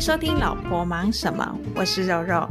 收听《老婆忙什么》，我是柔柔。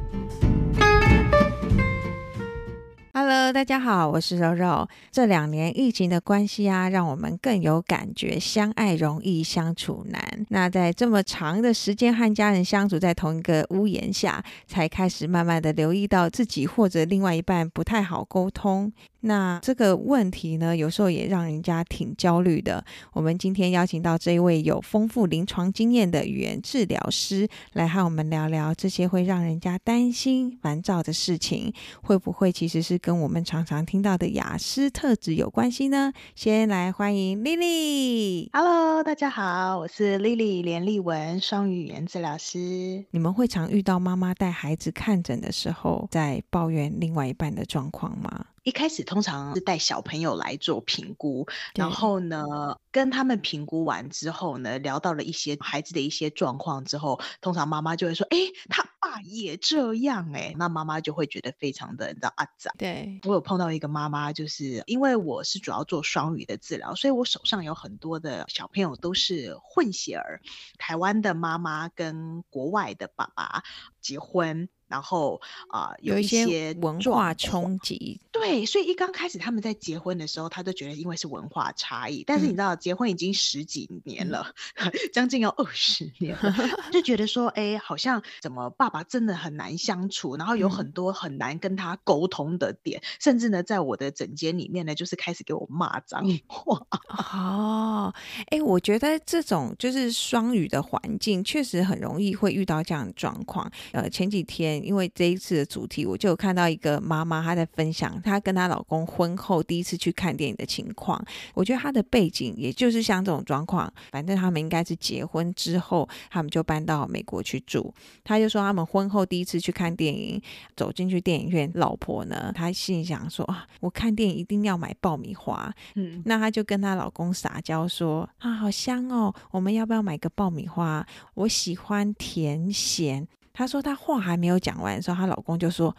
Hello，大家好，我是柔柔。这两年疫情的关系啊，让我们更有感觉，相爱容易相处难。那在这么长的时间和家人相处在同一个屋檐下，才开始慢慢的留意到自己或者另外一半不太好沟通。那这个问题呢，有时候也让人家挺焦虑的。我们今天邀请到这一位有丰富临床经验的语言治疗师，来和我们聊聊这些会让人家担心、烦躁的事情，会不会其实是跟我们常常听到的雅思特质有关系呢？先来欢迎 Lily。Hello，大家好，我是 Lily 连丽文，双语语言治疗师。你们会常遇到妈妈带孩子看诊的时候，在抱怨另外一半的状况吗？一开始通常是带小朋友来做评估，然后呢，跟他们评估完之后呢，聊到了一些孩子的一些状况之后，通常妈妈就会说：“哎，他爸也这样哎。”那妈妈就会觉得非常的你知道啊咋。对，我有碰到一个妈妈，就是因为我是主要做双语的治疗，所以我手上有很多的小朋友都是混血儿，台湾的妈妈跟国外的爸爸结婚。然后啊、呃，有一些文化冲击，对，所以一刚开始他们在结婚的时候，他就觉得因为是文化差异，但是你知道，结婚已经十几年了，嗯、将近要二十年了，就觉得说，哎，好像怎么爸爸真的很难相处，然后有很多很难跟他沟通的点，嗯、甚至呢，在我的诊间里面呢，就是开始给我骂脏话。哦，哎，我觉得这种就是双语的环境，确实很容易会遇到这样的状况。呃，前几天。因为这一次的主题，我就有看到一个妈妈她在分享她跟她老公婚后第一次去看电影的情况。我觉得她的背景也就是像这种状况，反正他们应该是结婚之后，他们就搬到美国去住。她就说他们婚后第一次去看电影，走进去电影院，老婆呢，她心里想说啊，我看电影一定要买爆米花。嗯，那她就跟她老公撒娇说啊，好香哦，我们要不要买个爆米花？我喜欢甜咸。她说，她话还没有讲完的时候，她老公就说：“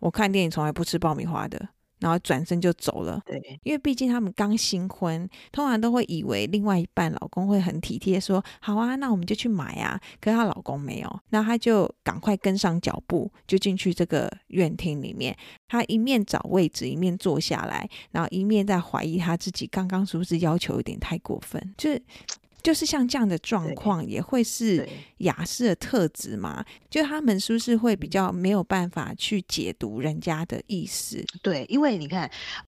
我看电影从来不吃爆米花的。”然后转身就走了。对，因为毕竟他们刚新婚，通常都会以为另外一半老公会很体贴，说：“好啊，那我们就去买啊。”可是她老公没有，那她就赶快跟上脚步，就进去这个院厅里面。她一面找位置，一面坐下来，然后一面在怀疑她自己刚刚是不是要求有点太过分，就是。就是像这样的状况，也会是雅思的特质嘛？就他们是不是会比较没有办法去解读人家的意思？对，因为你看，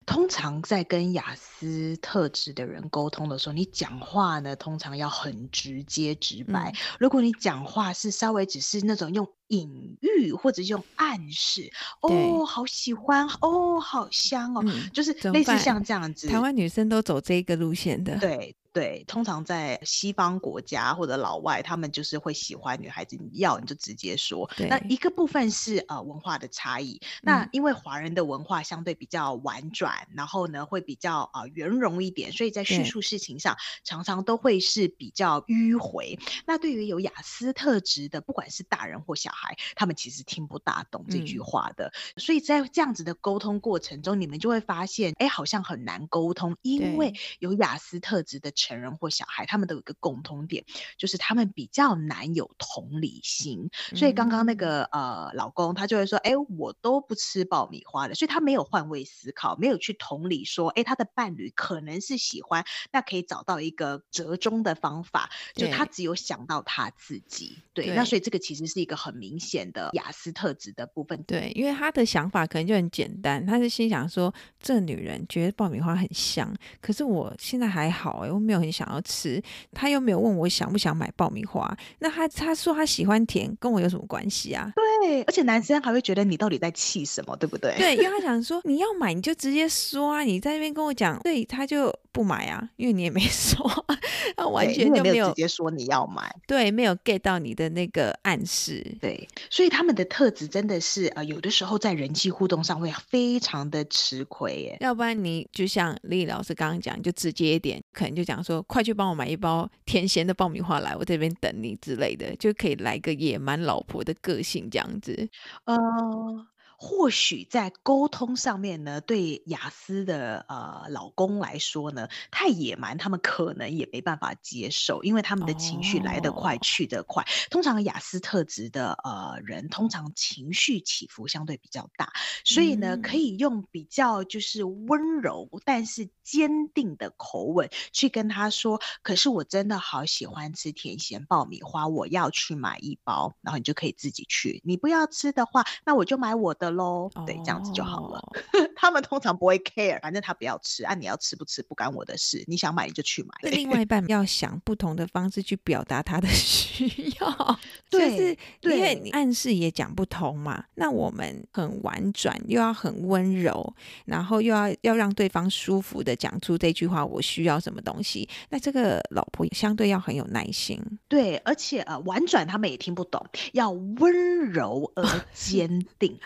通常在跟雅思特质的人沟通的时候，你讲话呢，通常要很直接直白。嗯、如果你讲话是稍微只是那种用隐喻或者用暗示，哦，好喜欢，哦，好香哦，嗯、就是类似像这样子。台湾女生都走这个路线的，对。对，通常在西方国家或者老外，他们就是会喜欢女孩子，你要你就直接说。对那一个部分是呃文化的差异。嗯、那因为华人的文化相对比较婉转，然后呢会比较啊、呃、圆融一点，所以在叙述事情上常常都会是比较迂回。那对于有雅思特质的，不管是大人或小孩，他们其实听不大懂这句话的。嗯、所以在这样子的沟通过程中，你们就会发现，哎，好像很难沟通，因为有雅思特质的。成人或小孩，他们都有一个共通点，就是他们比较难有同理心。嗯、所以刚刚那个呃老公，他就会说：“哎，我都不吃爆米花的。”所以他没有换位思考，没有去同理说：“哎，他的伴侣可能是喜欢，那可以找到一个折中的方法。”就他只有想到他自己。对，对，那所以这个其实是一个很明显的雅思特质的部分。对，因为他的想法可能就很简单，他是心想说：“这女人觉得爆米花很香，可是我现在还好，哎，我没有。”很想要吃，他又没有问我想不想买爆米花。那他他说他喜欢甜，跟我有什么关系啊？对，而且男生还会觉得你到底在气什么，对不对？对，因为他想说 你要买你就直接说啊，你在那边跟我讲，对他就不买啊，因为你也没 说，他完全就没有，直接说你要买，对，没有 get 到你的那个暗示，对，所以他们的特质真的是呃，有的时候在人际互动上会非常的吃亏耶。要不然你就像丽丽老师刚刚讲，就直接一点，可能就讲说。快去帮我买一包 甜咸的爆米花来，我这边等你之类的，就可以来个野蛮老婆的个性这样子。呃，或许在沟通上面呢，对雅思的呃老公来说呢，太野蛮，他们可能也没办法接受，因为他们的情绪来得快，去得快。通常雅思特质的呃人，通常情绪起伏相对比较大，所以呢，可以用比较就是温柔但是坚定的口吻去跟他说：“可是我真的好喜欢吃甜咸爆米花，我要去买一包，然后你就可以自己去。你不要吃的话，那我就买我的。”喽，对，这样子就好了。Oh. 他们通常不会 care，反正他不要吃，啊，你要吃不吃不干我的事，你想买你就去买。另外一半要想不同的方式去表达他的 需要，对，就是因为你暗示也讲不通嘛。那我们很婉转，又要很温柔，然后又要要让对方舒服的讲出这句话，我需要什么东西。那这个老婆相对要很有耐心，对，而且呃，婉转他们也听不懂，要温柔而 坚定。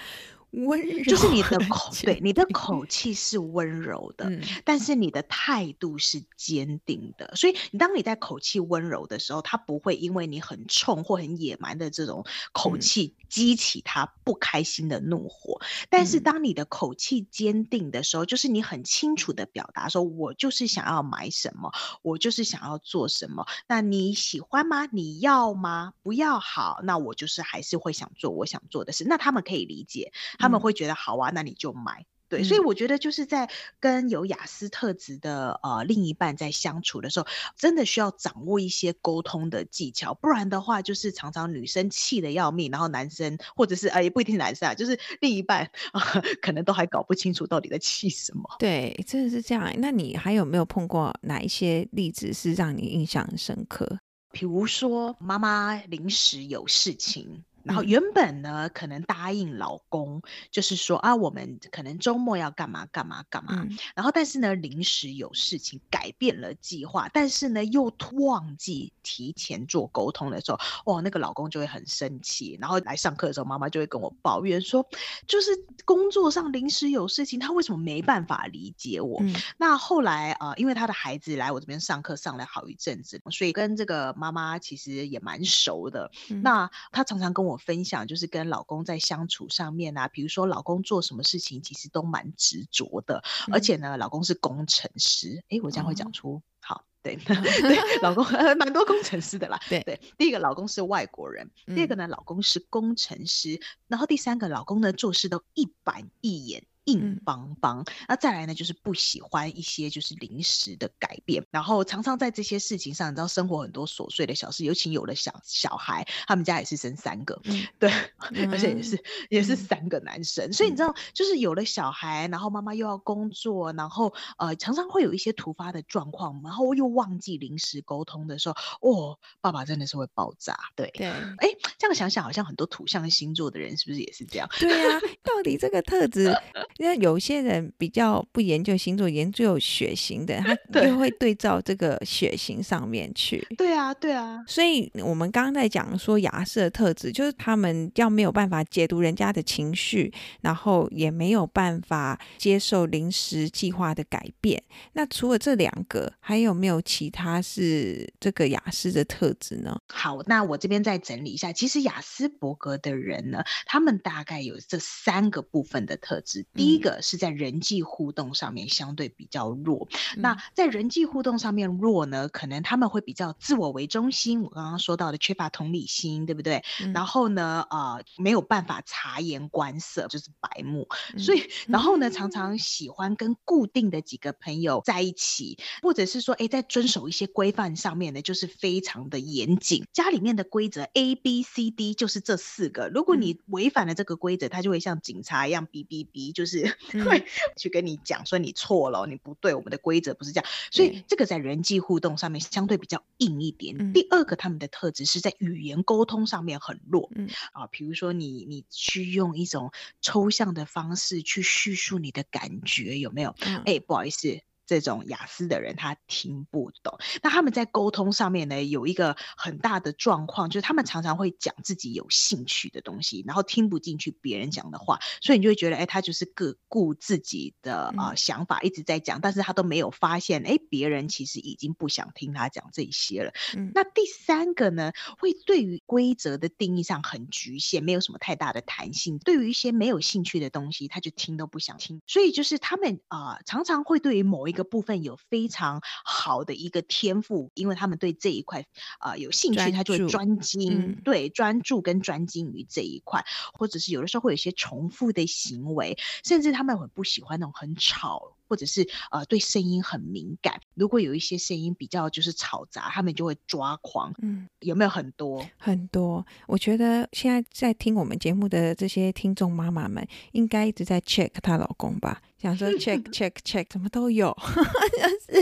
温 柔就是你的口，对，你的口气是温柔的，嗯，但是你的态度是坚定的。所以，你当你在口气温柔的时候，他不会因为你很冲或很野蛮的这种口气激起他不开心的怒火。嗯，但是，当你的口气坚定的时候，就是你很清楚的表达说，我就是想要买什么，我就是想要做什么。那你喜欢吗？你要吗？不要好，那我就是还是会想做我想做的事。那他们可以理解。他们会觉得好啊，那你就买。对，所以我觉得就是在跟有雅思特质的呃另一半在相处的时候，真的需要掌握一些沟通的技巧，不然的话就是常常女生气得要命，然后男生或者是呃也不一定男生啊，就是另一半啊、呃、可能都还搞不清楚到底在气什么。对，真的是这样。那你还有没有碰过哪一些例子是让你印象很深刻？比如说妈妈临时有事情。然后原本呢，可能答应老公，就是说啊，我们可能周末要干嘛干嘛干嘛。嗯、然后但是呢，临时有事情改变了计划，但是呢又忘记提前做沟通的时候，哇，那个老公就会很生气。然后来上课的时候，妈妈就会跟我抱怨说，就是工作上临时有事情，他为什么没办法理解我？嗯、那后来啊、呃，因为他的孩子来我这边上课上了好一阵子，所以跟这个妈妈其实也蛮熟的。嗯、那他常常跟我。分享就是跟老公在相处上面啊，比如说老公做什么事情其实都蛮执着的，嗯、而且呢，老公是工程师，哎，我这样会讲出、哦、好，对 对，老公蛮多工程师的啦，对。对，第一个老公是外国人，嗯、第二个呢，老公是工程师，然后第三个老公呢做事都一板一眼。硬邦邦，那再来呢，就是不喜欢一些就是临时的改变，然后常常在这些事情上，你知道生活很多琐碎的小事，尤其有了小小孩，他们家也是生三个，嗯、对，嗯、而且也是也是三个男生，嗯、所以你知道，就是有了小孩，然后妈妈又要工作，然后呃，常常会有一些突发的状况，然后又忘记临时沟通的时候，哦，爸爸真的是会爆炸，对对，哎，这样想想，好像很多土象星座的人是不是也是这样？对啊，到底这个特质？因为有些人比较不研究星座，研究血型的，他 就会对照这个血型上面去。对啊，对啊。所以我们刚刚在讲说亚斯的特质，就是他们要没有办法解读人家的情绪，然后也没有办法接受临时计划的改变。那除了这两个，还有没有其他是这个雅斯的特质呢？好，那我这边再整理一下。其实雅斯伯格的人呢，他们大概有这三个部分的特质。第第一个是在人际互动上面相对比较弱，嗯、那在人际互动上面弱呢，可能他们会比较自我为中心。我刚刚说到的缺乏同理心，对不对？嗯、然后呢，呃，没有办法察言观色，就是白目。嗯、所以，然后呢，常常喜欢跟固定的几个朋友在一起，或者是说，哎，在遵守一些规范上面呢，就是非常的严谨。家里面的规则 A B C D 就是这四个，如果你违反了这个规则，他就会像警察一样哔哔哔，就是。会去跟你讲说你错了，你不对，我们的规则不是这样，所以这个在人际互动上面相对比较硬一点。嗯、第二个，他们的特质是在语言沟通上面很弱，嗯啊，比如说你你去用一种抽象的方式去叙述你的感觉，有没有？哎、不好意思。这种雅思的人他听不懂。那他们在沟通上面呢，有一个很大的状况，就是他们常常会讲自己有兴趣的东西，然后听不进去别人讲的话，所以你就会觉得，哎，他就是各顾自己的啊、呃、想法一直在讲，但是他都没有发现，哎，别人其实已经不想听他讲这些了。嗯、那第三个呢，会对于规则的定义上很局限，没有什么太大的弹性。对于一些没有兴趣的东西，他就听都不想听。所以就是他们啊、呃，常常会对于某一个部分有非常好的一个天赋，因为他们对这一块啊、呃、有兴趣，他就会专精，嗯、对，专注跟专精于这一块，或者是有的时候会有一些重复的行为，甚至他们很不喜欢那种很吵。或者是呃对声音很敏感，如果有一些声音比较就是吵杂，他们就会抓狂。嗯，有没有很多？很多。我觉得现在在听我们节目的这些听众妈妈们，应该一直在 check 她老公吧。想说 check check check 怎么都有，就是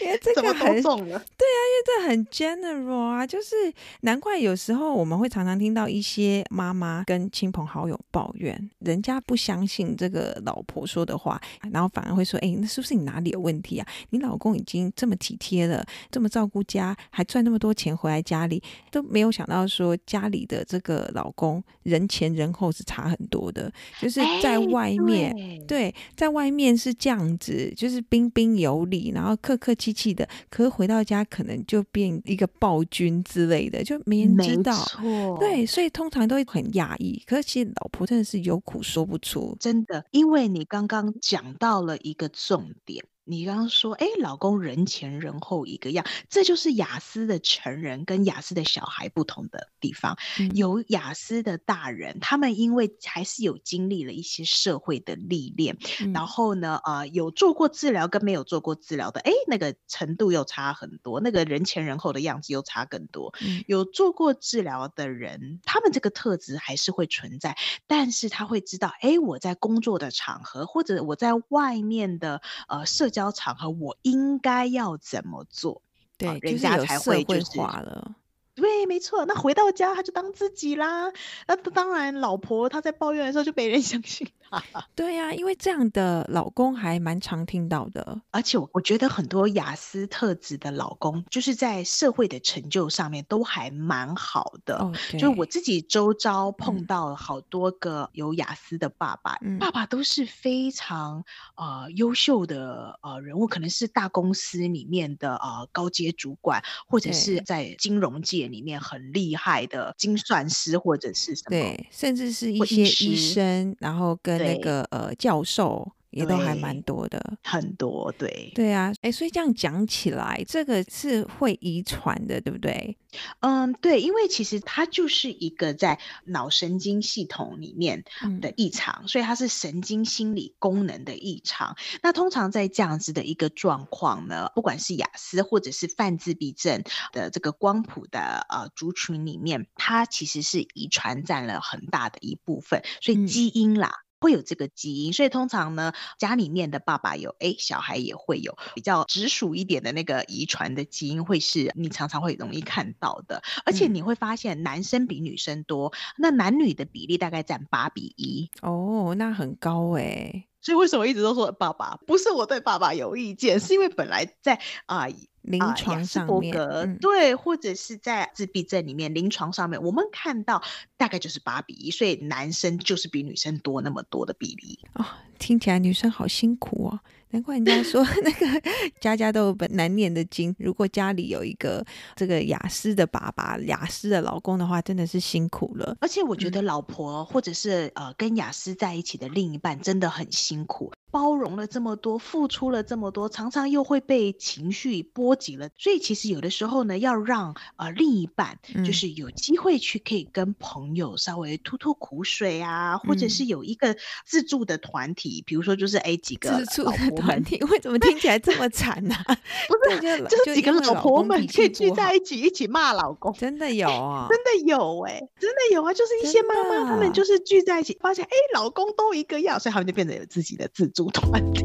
因为这个很。对啊，因为这很 general 啊，就是难怪有时候我们会常常听到一些妈妈跟亲朋好友抱怨，人家不相信这个老婆说的话，然后反而会说：“哎，那是不是你哪里有问题啊？你老公已经这么体贴了，这么照顾家，还赚那么多钱回来家里，都没有想到说家里的这个老公人前人后是差很多的，就是在外面，对，在。”外面是这样子，就是彬彬有礼，然后客客气气的。可是回到家，可能就变一个暴君之类的，就没人知道。错对，所以通常都会很压抑。可是其实老婆真的是有苦说不出，真的。因为你刚刚讲到了一个重点。你刚刚说，哎，老公人前人后一个样，这就是雅思的成人跟雅思的小孩不同的地方。嗯、有雅思的大人，他们因为还是有经历了一些社会的历练，嗯、然后呢，呃，有做过治疗跟没有做过治疗的，哎，那个程度又差很多，那个人前人后的样子又差更多。嗯、有做过治疗的人，他们这个特质还是会存在，但是他会知道，哎，我在工作的场合或者我在外面的呃社。交场合，我应该要怎么做？对，人家才会就是化了。对，没错。那回到家，他就当自己啦。那当然，老婆她在抱怨的时候就没人 相信他。对呀、啊，因为这样的老公还蛮常听到的。而且我我觉得很多雅思特质的老公，就是在社会的成就上面都还蛮好的。哦、就我自己周遭碰到好多个有雅思的爸爸，嗯、爸爸都是非常呃优秀的呃人物，可能是大公司里面的呃高阶主管，或者是在金融界。里面很厉害的精算师或者是什么，对，甚至是一些医生，然后跟那个呃教授。也都还蛮多的，很多，对，对啊，哎，所以这样讲起来，这个是会遗传的，对不对？嗯，对，因为其实它就是一个在脑神经系统里面的异常，嗯、所以它是神经心理功能的异常。那通常在这样子的一个状况呢，不管是雅思或者是泛自闭症的这个光谱的呃族群里面，它其实是遗传占了很大的一部分，所以基因啦。嗯会有这个基因，所以通常呢，家里面的爸爸有，哎，小孩也会有比较直属一点的那个遗传的基因，会是你常常会容易看到的。而且你会发现，男生比女生多，嗯、那男女的比例大概占八比一。哦，那很高哎。所以为什么一直都说爸爸？不是我对爸爸有意见，是因为本来在啊。呃临床上面，呃嗯、对，或者是在自闭症里面，临床上面，我们看到大概就是八比一，所以男生就是比女生多那么多的比例。哦，听起来女生好辛苦哦。难怪人家说那个 家家都有本难念的经。如果家里有一个这个雅思的爸爸、雅思的老公的话，真的是辛苦了。而且我觉得老婆或者是呃跟雅思在一起的另一半真的很辛苦，包容了这么多，付出了这么多，常常又会被情绪波及了。所以其实有的时候呢，要让呃另一半就是有机会去可以跟朋友稍微吐吐苦水啊，嗯、或者是有一个自助的团体，比如说就是哎几个自助的。团体为什么听起来这么惨呢、啊？不是，就，是几个老婆们可以聚在一起，一起骂老公。真的有啊，真的有哎、欸，真的有啊！就是一些妈妈，她们就是聚在一起，发现哎，老公都一个样，所以他们就变得有自己的自助团体。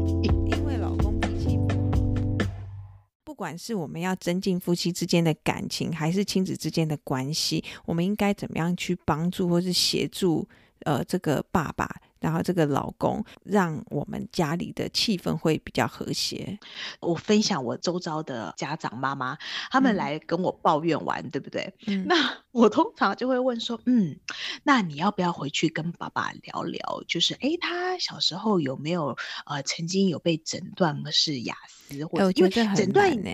不管是我们要增进夫妻之间的感情，还是亲子之间的关系，我们应该怎么样去帮助或是协助呃这个爸爸？然后这个老公让我们家里的气氛会比较和谐。我分享我周遭的家长妈妈，他们来跟我抱怨完，嗯、对不对？嗯，那我通常就会问说，嗯，那你要不要回去跟爸爸聊聊？就是，哎，他小时候有没有呃曾经有被诊断是雅思，或者我觉得诊断呢？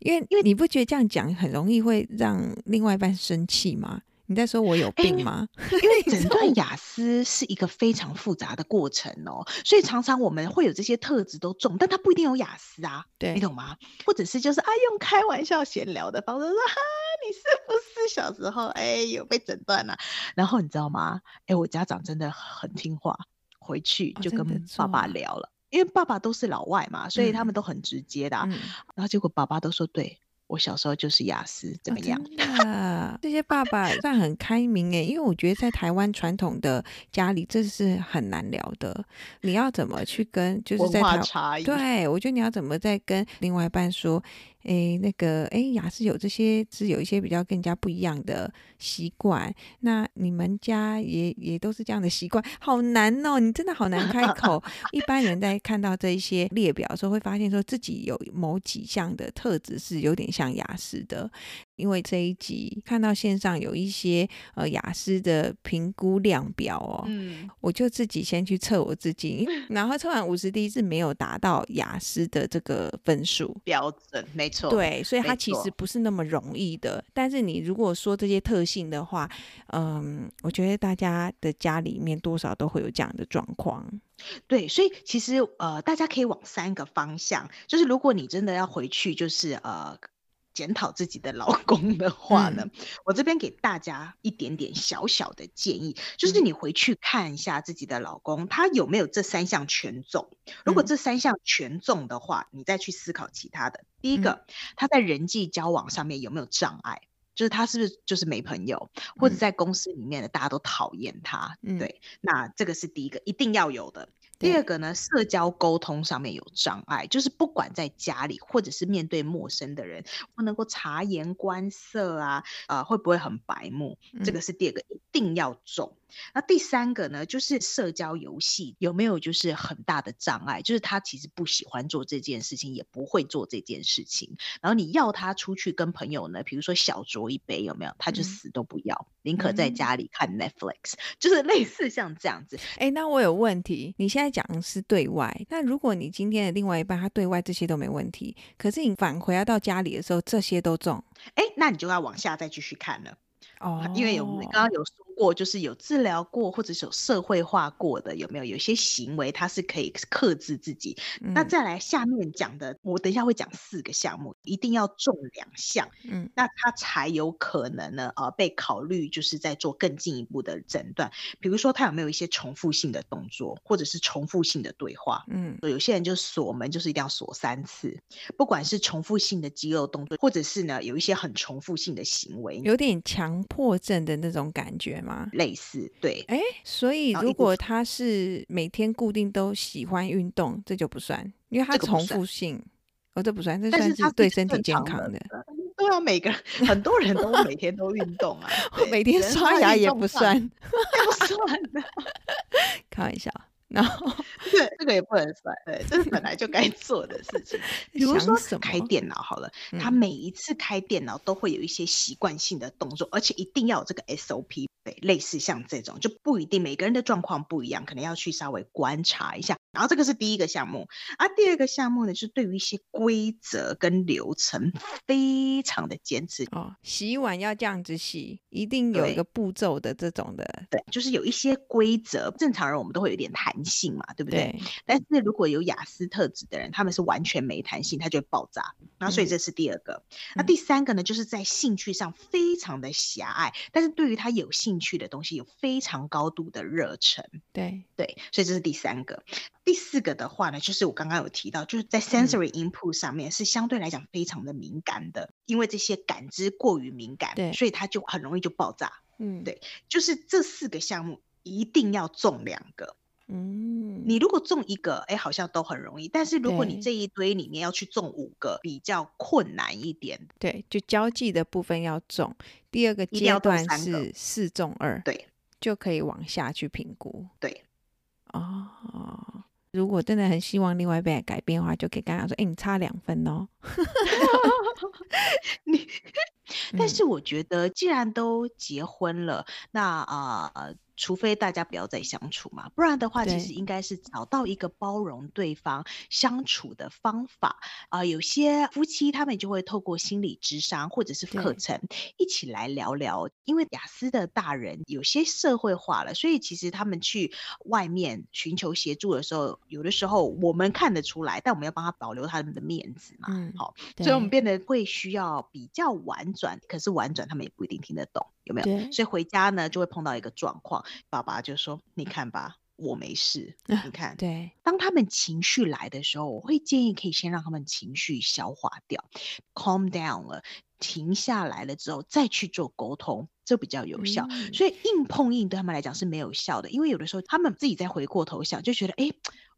因为因为你不觉得这样讲很容易会让另外一半生气吗？你在说我有病吗？因为 诊断雅思是一个非常复杂的过程哦，所以常常我们会有这些特质都重，但他不一定有雅思啊，对，你懂吗？或者是就是啊，用开玩笑闲聊的方式说哈，你是不是小时候哎有被诊断了？然后你知道吗？哎，我家长真的很听话，回去就跟爸爸聊了，哦、因为爸爸都是老外嘛，所以他们都很直接的、啊嗯嗯。然后结果爸爸都说对。我小时候就是雅思，怎么样？的、这些爸 爸算很开明诶，因为我觉得在台湾传统的家里，这是很难聊的。你要怎么去跟，就是在台文化差异？对，我觉得你要怎么在跟另外一半说？诶，那个，诶，雅思有这些是有一些比较更加不一样的习惯。那你们家也也都是这样的习惯，好难哦！你真的好难开口。一般人在看到这一些列表的时候，会发现说自己有某几项的特质是有点像雅思的。因为这一集看到线上有一些呃雅思的评估量表哦，嗯，我就自己先去测我自己，然后测完五十 D 是没有达到雅思的这个分数标准，没错，对，所以它其实不是那么容易的。但是你如果说这些特性的话，嗯，我觉得大家的家里面多少都会有这样的状况。对，所以其实呃，大家可以往三个方向，就是如果你真的要回去，就是呃。检讨自己的老公的话呢，嗯、我这边给大家一点点小小的建议，就是你回去看一下自己的老公，他有没有这三项全中。如果这三项全中的话，你再去思考其他的。第一个，他在人际交往上面有没有障碍？就是他是不是就是没朋友，或者在公司里面的大家都讨厌他？对，那这个是第一个，一定要有的。第二个呢，社交沟通上面有障碍，就是不管在家里或者是面对陌生的人，不能够察言观色啊，呃，会不会很白目？这个是第二个，一定要中。那第三个呢，就是社交游戏有没有就是很大的障碍？就是他其实不喜欢做这件事情，也不会做这件事情。然后你要他出去跟朋友呢，比如说小酌一杯，有没有？他就死都不要，宁、嗯、可在家里看 Netflix，、嗯、就是类似像这样子。哎，那我有问题，你现在讲的是对外，那如果你今天的另外一半他对外这些都没问题，可是你返回来到家里的时候这些都中，哎，那你就要往下再继续看了。哦，因为有刚刚有说过，就是有治疗过或者是有社会化过的，有没有？有些行为它是可以克制自己。嗯、那再来下面讲的，我等一下会讲四个项目，一定要中两项，嗯，那他才有可能呢，呃，被考虑就是在做更进一步的诊断。比如说他有没有一些重复性的动作，或者是重复性的对话，嗯，有些人就锁门就是一定要锁三次，不管是重复性的肌肉动作，或者是呢有一些很重复性的行为，有点强。破症的那种感觉吗？类似，对。哎，所以如果他是每天固定都喜欢运动，这就不算，因为他重复性，这哦，这不算，这算是对身体健康的。对啊，每个人很多人都每天都运动啊，每天刷牙也不算，不算的，开玩笑。然后，对，这个也不能算，对，这是本来就该做的事情。比如说开电脑好了，他每一次开电脑都会有一些习惯性的动作，而且一定要有这个 SOP。对，类似像这种就不一定，每个人的状况不一样，可能要去稍微观察一下。然后这个是第一个项目，而、啊、第二个项目呢，就是对于一些规则跟流程非常的坚持哦。洗碗要这样子洗，一定有一个步骤的这种的。对，就是有一些规则，正常人我们都会有点弹性嘛，对不对？对。但是如果有雅思特质的人，他们是完全没弹性，他就会爆炸。然后所以这是第二个。嗯、那第三个呢，就是在兴趣上非常的狭隘，但是对于他有兴趣的东西有非常高度的热忱。对对，所以这是第三个。第四个的话呢，就是我刚刚有提到，就是在 sensory input 上面是相对来讲非常的敏感的，嗯、因为这些感知过于敏感，对，所以他就很容易就爆炸。嗯，对，就是这四个项目一定要中两个。嗯，你如果中一个，哎，好像都很容易，但是如果你这一堆里面要去中五个，比较困难一点。对，就交际的部分要中，第二个阶段是四中二，对，就可以往下去评估。对。哦，如果真的很希望另外一半改变的话，就可以跟他说：“哎，你差两分哦。” 你，但是我觉得，既然都结婚了，那啊。呃除非大家不要再相处嘛，不然的话，其实应该是找到一个包容对方相处的方法啊、呃。有些夫妻他们就会透过心理智商或者是课程一起来聊聊。因为雅思的大人有些社会化了，所以其实他们去外面寻求协助的时候，有的时候我们看得出来，但我们要帮他保留他们的面子嘛。嗯，好，所以我们变得会需要比较婉转，可是婉转他们也不一定听得懂。有没有？所以回家呢，就会碰到一个状况，爸爸就说：“你看吧，我没事。你看，啊、对。当他们情绪来的时候，我会建议可以先让他们情绪消化掉，calm down 了，停下来了之后，再去做沟通，这比较有效。嗯、所以硬碰硬对他们来讲是没有效的，因为有的时候他们自己再回过头想，就觉得哎。诶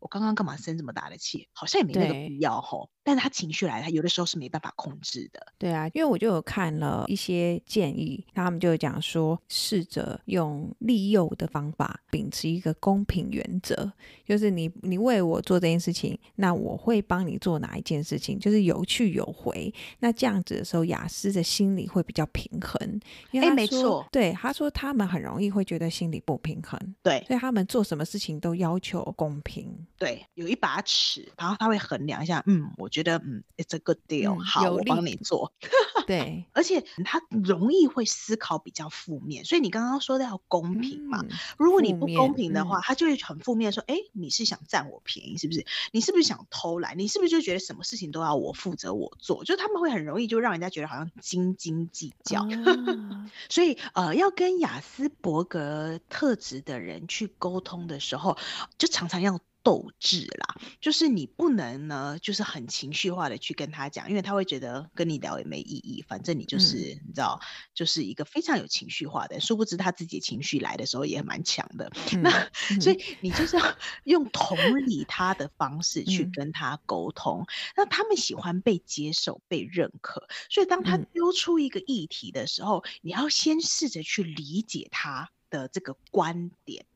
我刚刚干嘛生这么大的气？好像也没那个必要吼。但是他情绪来，他有的时候是没办法控制的。对啊，因为我就有看了一些建议，他们就讲说，试着用利诱的方法，秉持一个公平原则，就是你你为我做这件事情，那我会帮你做哪一件事情，就是有去有回。那这样子的时候，雅思的心理会比较平衡。因为他没错，对，他说他们很容易会觉得心理不平衡，对，所以他们做什么事情都要求公平。对，有一把尺，然后他会衡量一下，嗯，我觉得，嗯，it's a good deal，、嗯、好，我帮你做。对，而且他容易会思考比较负面，所以你刚刚说的要公平嘛，嗯、如果你不公平的话，他就会很负面说，哎、嗯，你是想占我便宜是不是？你是不是想偷懒？你是不是就觉得什么事情都要我负责我做？就他们会很容易就让人家觉得好像斤斤计较。啊、所以呃，要跟雅斯伯格特质的人去沟通的时候，就常常要。斗志啦，就是你不能呢，就是很情绪化的去跟他讲，因为他会觉得跟你聊也没意义，反正你就是、嗯、你知道，就是一个非常有情绪化的，殊不知他自己情绪来的时候也蛮强的。嗯、那、嗯、所以你就是要 用同理他的方式去跟他沟通。嗯、那他们喜欢被接受、被认可，所以当他丢出一个议题的时候，嗯、你要先试着去理解他的这个观点。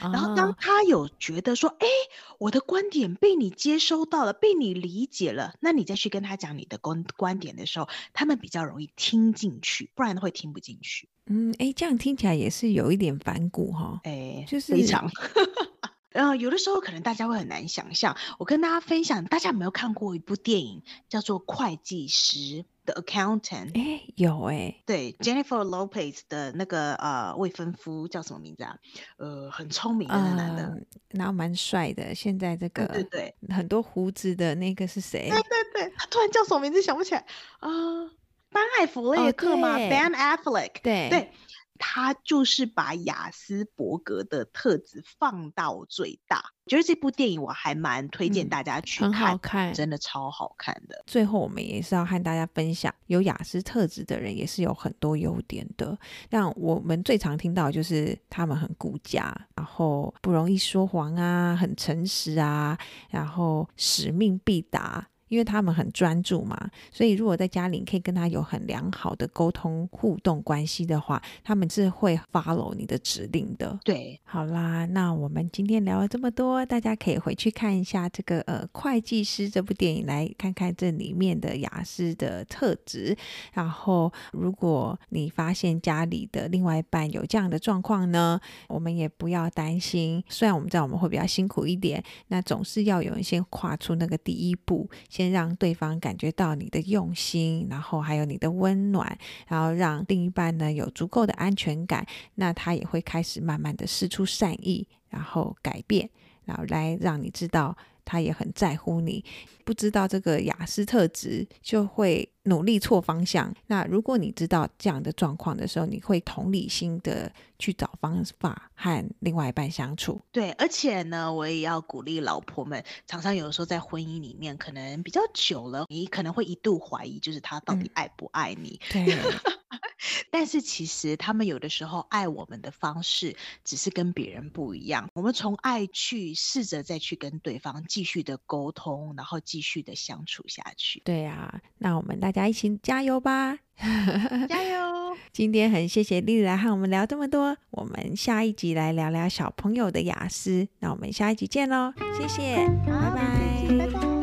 然后当他有觉得说，哎、哦，我的观点被你接收到了，被你理解了，那你再去跟他讲你的观观点的时候，他们比较容易听进去，不然会听不进去。嗯，哎，这样听起来也是有一点反骨哈，哎，就是非常。呃，有的时候可能大家会很难想象。我跟大家分享，大家有没有看过一部电影叫做《会计师》The Accountant？哎，有哎，对，Jennifer Lopez 的那个呃未婚夫叫什么名字啊？呃，很聪明的那男的，呃、然后蛮帅的。现在这个对对，很多胡子的那个是谁？对对对，他突然叫什么名字想不起来啊？班艾弗雷克吗？Ben Affleck？对对。他就是把雅斯伯格的特质放到最大，觉得这部电影我还蛮推荐大家去看，嗯，很好看，真的超好看的。最后，我们也是要和大家分享，有雅思特质的人也是有很多优点的。像我们最常听到就是他们很顾家，然后不容易说谎啊，很诚实啊，然后使命必达。因为他们很专注嘛，所以如果在家里可以跟他有很良好的沟通互动关系的话，他们是会 follow 你的指令的。对，好啦，那我们今天聊了这么多，大家可以回去看一下这个呃会计师这部电影，来看看这里面的雅思的特质。然后，如果你发现家里的另外一半有这样的状况呢，我们也不要担心。虽然我们知道我们会比较辛苦一点，那总是要有人先跨出那个第一步。先让对方感觉到你的用心，然后还有你的温暖，然后让另一半呢有足够的安全感，那他也会开始慢慢的试出善意，然后改变，然后来让你知道。他也很在乎你，不知道这个雅思特质就会努力错方向。那如果你知道这样的状况的时候，你会同理心的去找方法和另外一半相处。对，而且呢，我也要鼓励老婆们，常常有的时候在婚姻里面可能比较久了，你可能会一度怀疑，就是他到底爱不爱你。嗯、对。但是其实他们有的时候爱我们的方式只是跟别人不一样。我们从爱去试着再去跟对方继续的沟通，然后继续的相处下去。对啊，那我们大家一起加油吧！加油！今天很谢谢 Lily 来和我们聊这么多，我们下一集来聊聊小朋友的雅思。那我们下一集见喽，谢谢，拜拜，拜拜。